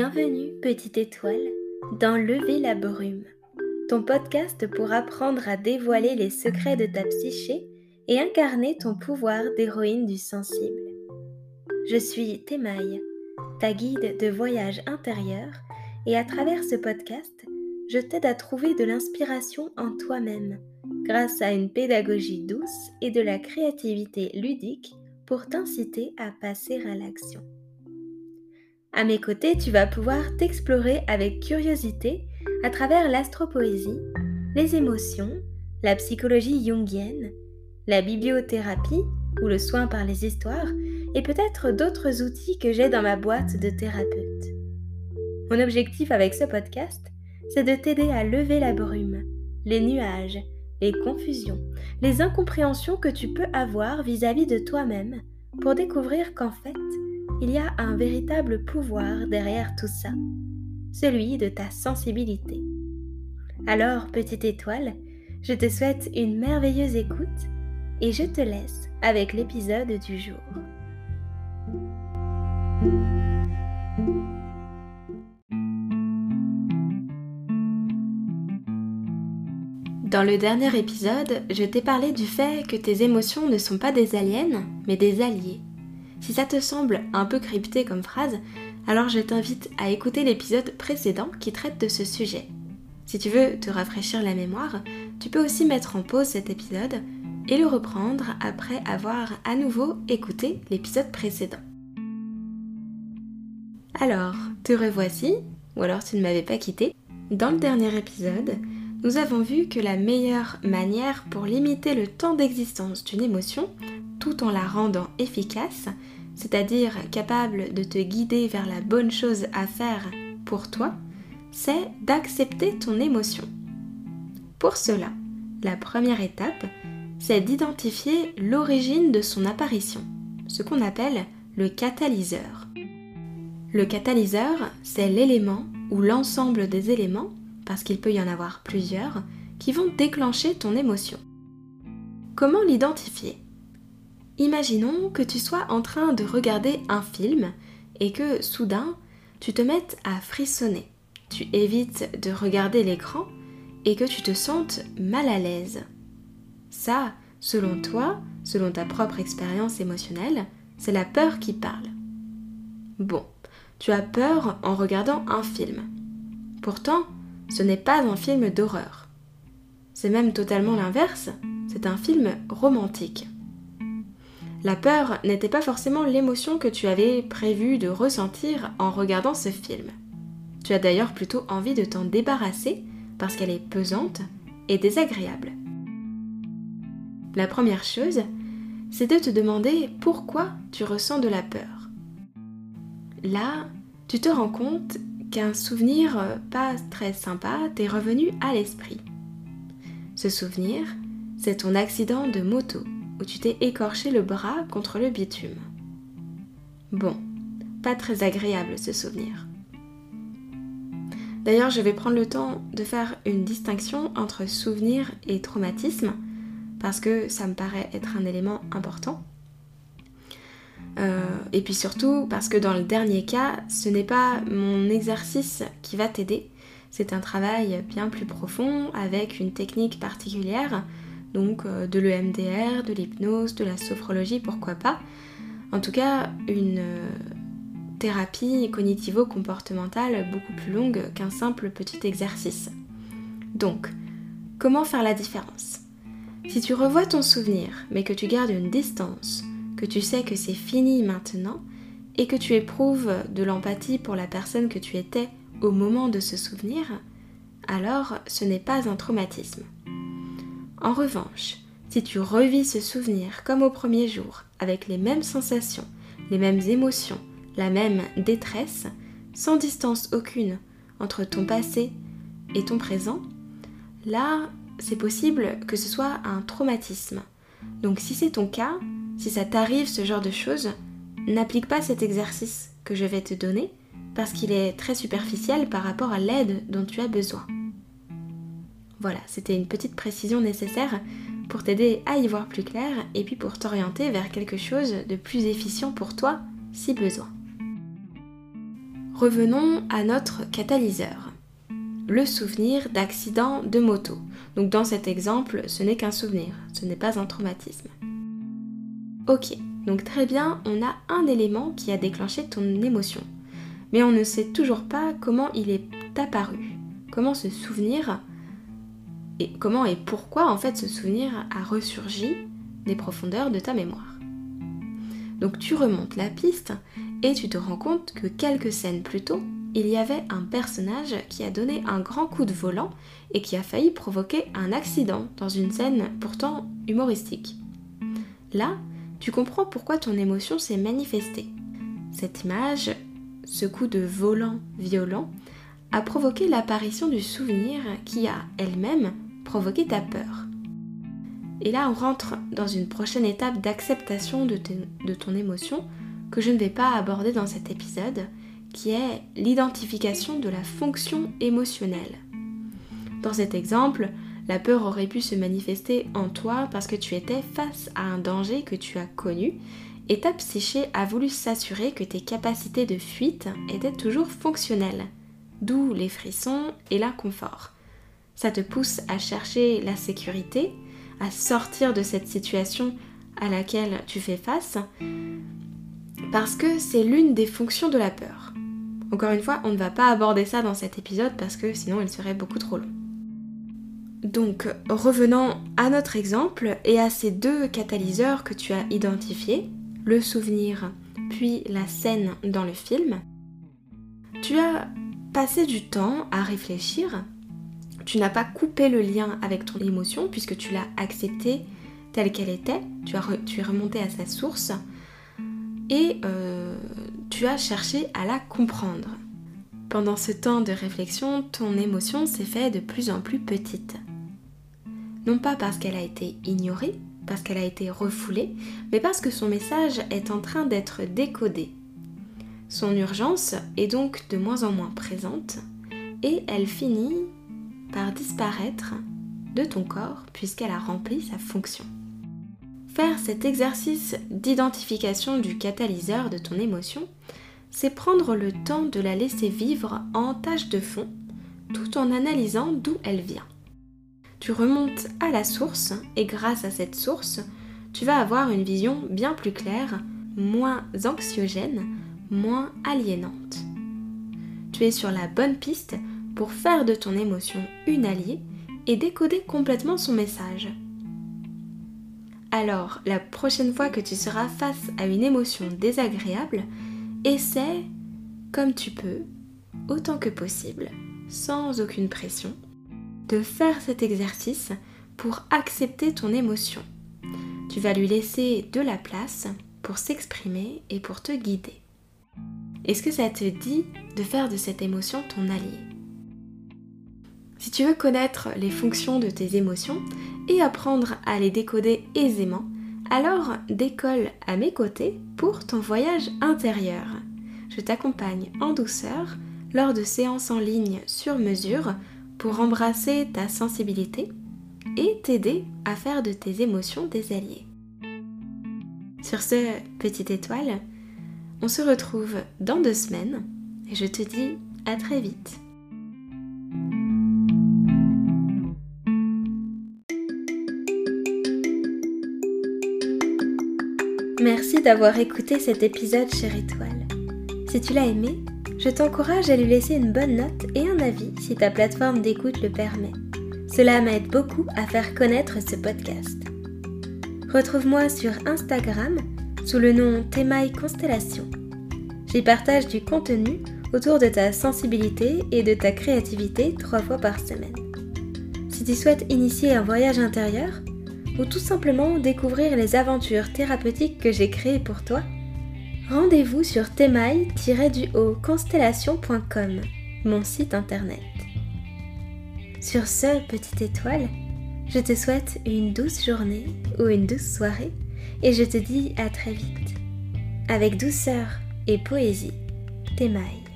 Bienvenue, petite étoile, dans Lever la brume, ton podcast pour apprendre à dévoiler les secrets de ta psyché et incarner ton pouvoir d'héroïne du sensible. Je suis Temaille, ta guide de voyage intérieur, et à travers ce podcast, je t'aide à trouver de l'inspiration en toi-même grâce à une pédagogie douce et de la créativité ludique pour t'inciter à passer à l'action. À mes côtés, tu vas pouvoir t'explorer avec curiosité à travers l'astropoésie, les émotions, la psychologie jungienne, la bibliothérapie ou le soin par les histoires et peut-être d'autres outils que j'ai dans ma boîte de thérapeute. Mon objectif avec ce podcast, c'est de t'aider à lever la brume, les nuages, les confusions, les incompréhensions que tu peux avoir vis-à-vis de toi-même pour découvrir qu'en fait, il y a un véritable pouvoir derrière tout ça, celui de ta sensibilité. Alors, petite étoile, je te souhaite une merveilleuse écoute et je te laisse avec l'épisode du jour. Dans le dernier épisode, je t'ai parlé du fait que tes émotions ne sont pas des aliens, mais des alliés. Si ça te semble un peu crypté comme phrase, alors je t'invite à écouter l'épisode précédent qui traite de ce sujet. Si tu veux te rafraîchir la mémoire, tu peux aussi mettre en pause cet épisode et le reprendre après avoir à nouveau écouté l'épisode précédent. Alors, te revoici, ou alors tu ne m'avais pas quitté. Dans le dernier épisode, nous avons vu que la meilleure manière pour limiter le temps d'existence d'une émotion, en la rendant efficace, c'est-à-dire capable de te guider vers la bonne chose à faire pour toi, c'est d'accepter ton émotion. Pour cela, la première étape, c'est d'identifier l'origine de son apparition, ce qu'on appelle le catalyseur. Le catalyseur, c'est l'élément ou l'ensemble des éléments parce qu'il peut y en avoir plusieurs, qui vont déclencher ton émotion. Comment l'identifier? Imaginons que tu sois en train de regarder un film et que soudain tu te mettes à frissonner. Tu évites de regarder l'écran et que tu te sentes mal à l'aise. Ça, selon toi, selon ta propre expérience émotionnelle, c'est la peur qui parle. Bon, tu as peur en regardant un film. Pourtant, ce n'est pas un film d'horreur. C'est même totalement l'inverse, c'est un film romantique. La peur n'était pas forcément l'émotion que tu avais prévu de ressentir en regardant ce film. Tu as d'ailleurs plutôt envie de t'en débarrasser parce qu'elle est pesante et désagréable. La première chose, c'est de te demander pourquoi tu ressens de la peur. Là, tu te rends compte qu'un souvenir euh, pas très sympa t'est revenu à l'esprit. Ce souvenir, c'est ton accident de moto où tu t'es écorché le bras contre le bitume. Bon, pas très agréable ce souvenir. D'ailleurs, je vais prendre le temps de faire une distinction entre souvenir et traumatisme parce que ça me paraît être un élément important. Euh, et puis surtout parce que dans le dernier cas, ce n'est pas mon exercice qui va t'aider, c'est un travail bien plus profond avec une technique particulière, donc euh, de l'EMDR, de l'hypnose, de la sophrologie, pourquoi pas. En tout cas, une euh, thérapie cognitivo-comportementale beaucoup plus longue qu'un simple petit exercice. Donc, comment faire la différence? Si tu revois ton souvenir, mais que tu gardes une distance, que tu sais que c'est fini maintenant et que tu éprouves de l'empathie pour la personne que tu étais au moment de ce souvenir, alors ce n'est pas un traumatisme. En revanche, si tu revis ce souvenir comme au premier jour, avec les mêmes sensations, les mêmes émotions, la même détresse, sans distance aucune entre ton passé et ton présent, là, c'est possible que ce soit un traumatisme. Donc si c'est ton cas, si ça t'arrive ce genre de choses, n'applique pas cet exercice que je vais te donner parce qu'il est très superficiel par rapport à l'aide dont tu as besoin. Voilà, c'était une petite précision nécessaire pour t'aider à y voir plus clair et puis pour t'orienter vers quelque chose de plus efficient pour toi si besoin. Revenons à notre catalyseur. Le souvenir d'accident de moto. Donc dans cet exemple, ce n'est qu'un souvenir, ce n'est pas un traumatisme. Ok, donc très bien, on a un élément qui a déclenché ton émotion. Mais on ne sait toujours pas comment il est apparu, comment ce souvenir et comment et pourquoi en fait ce souvenir a ressurgi des profondeurs de ta mémoire. Donc tu remontes la piste et tu te rends compte que quelques scènes plus tôt, il y avait un personnage qui a donné un grand coup de volant et qui a failli provoquer un accident dans une scène pourtant humoristique. Là, tu comprends pourquoi ton émotion s'est manifestée. Cette image, ce coup de volant violent, a provoqué l'apparition du souvenir qui a elle-même provoqué ta peur. Et là, on rentre dans une prochaine étape d'acceptation de, de, ton émotion que je ne vais pas aborder dans cet épisode, qui est l'identification de la fonction émotionnelle. Dans cet exemple, la peur aurait pu se manifester en toi parce que tu étais face à un danger que tu as connu et ta psyché a voulu s'assurer que tes capacités de fuite étaient toujours fonctionnelles, d'où les frissons et l'inconfort. Ça te pousse à chercher la sécurité, à sortir de cette situation à laquelle tu fais face, parce que c'est l'une des fonctions de la peur. Encore une fois, on ne va pas aborder ça dans cet épisode parce que sinon il serait beaucoup trop long. Donc, revenons à notre exemple et à ces deux catalyseurs que tu as identifiés, le souvenir puis la scène dans le film. Tu as passé du temps à réfléchir, tu n'as pas coupé le lien avec ton émotion puisque tu l'as acceptée telle qu'elle était, tu, es remonté à sa source et euh, tu as cherché à la comprendre. Pendant ce temps de réflexion, ton émotion s'est fait de plus en plus petite non pas parce qu'elle a été ignorée, parce qu'elle a été refoulée, mais parce que son message est en train d'être décodé. Son urgence est donc de moins en moins présente et elle finit par disparaître de ton corps puisqu'elle a rempli sa fonction. Faire cet exercice d'identification du catalyseur de ton émotion, c'est prendre le temps de la laisser vivre en tâche de fond tout en analysant d'où elle vient tu remontes à la source et grâce à cette source, tu vas avoir une vision bien plus claire, moins anxiogène, moins aliénante. Tu es sur la bonne piste pour faire de ton émotion une alliée et décoder complètement son message. Alors, la prochaine fois que tu seras face à une émotion désagréable, essaie, comme tu peux, autant que possible, sans aucune pression, de faire cet exercice pour accepter ton émotion. Tu vas lui laisser de la place pour s'exprimer et pour te guider. Est-ce que ça te dit de faire de cette émotion ton allié? Si tu veux connaître les fonctions de tes émotions et apprendre à les décoder aisément, alors décolle à mes côtés pour ton voyage intérieur. Je t'accompagne en douceur lors de séances en ligne sur mesure pour embrasser ta sensibilité et t'aider à faire de tes émotions des alliés. Sur ce, petite étoile, on se retrouve dans deux semaines et je te dis à très vite. Merci d'avoir écouté cet épisode, chère étoile. Si tu l'as aimé, je t'encourage à lui laisser une bonne note et un avis si ta plateforme d'écoute le permet. Cela m'aide beaucoup à faire connaître ce podcast. Retrouve-moi sur Instagram sous le nom Temaille Constellation. J'y partage du contenu autour de ta sensibilité et de ta créativité trois fois par semaine. Si tu souhaites initier un voyage intérieur ou tout simplement découvrir les aventures thérapeutiques que j'ai créées pour toi, rendez-vous sur temaille-constellation.com, mon site internet. Sur ce, petite étoile, je te souhaite une douce journée ou une douce soirée et je te dis à très vite. Avec douceur et poésie, Temaille.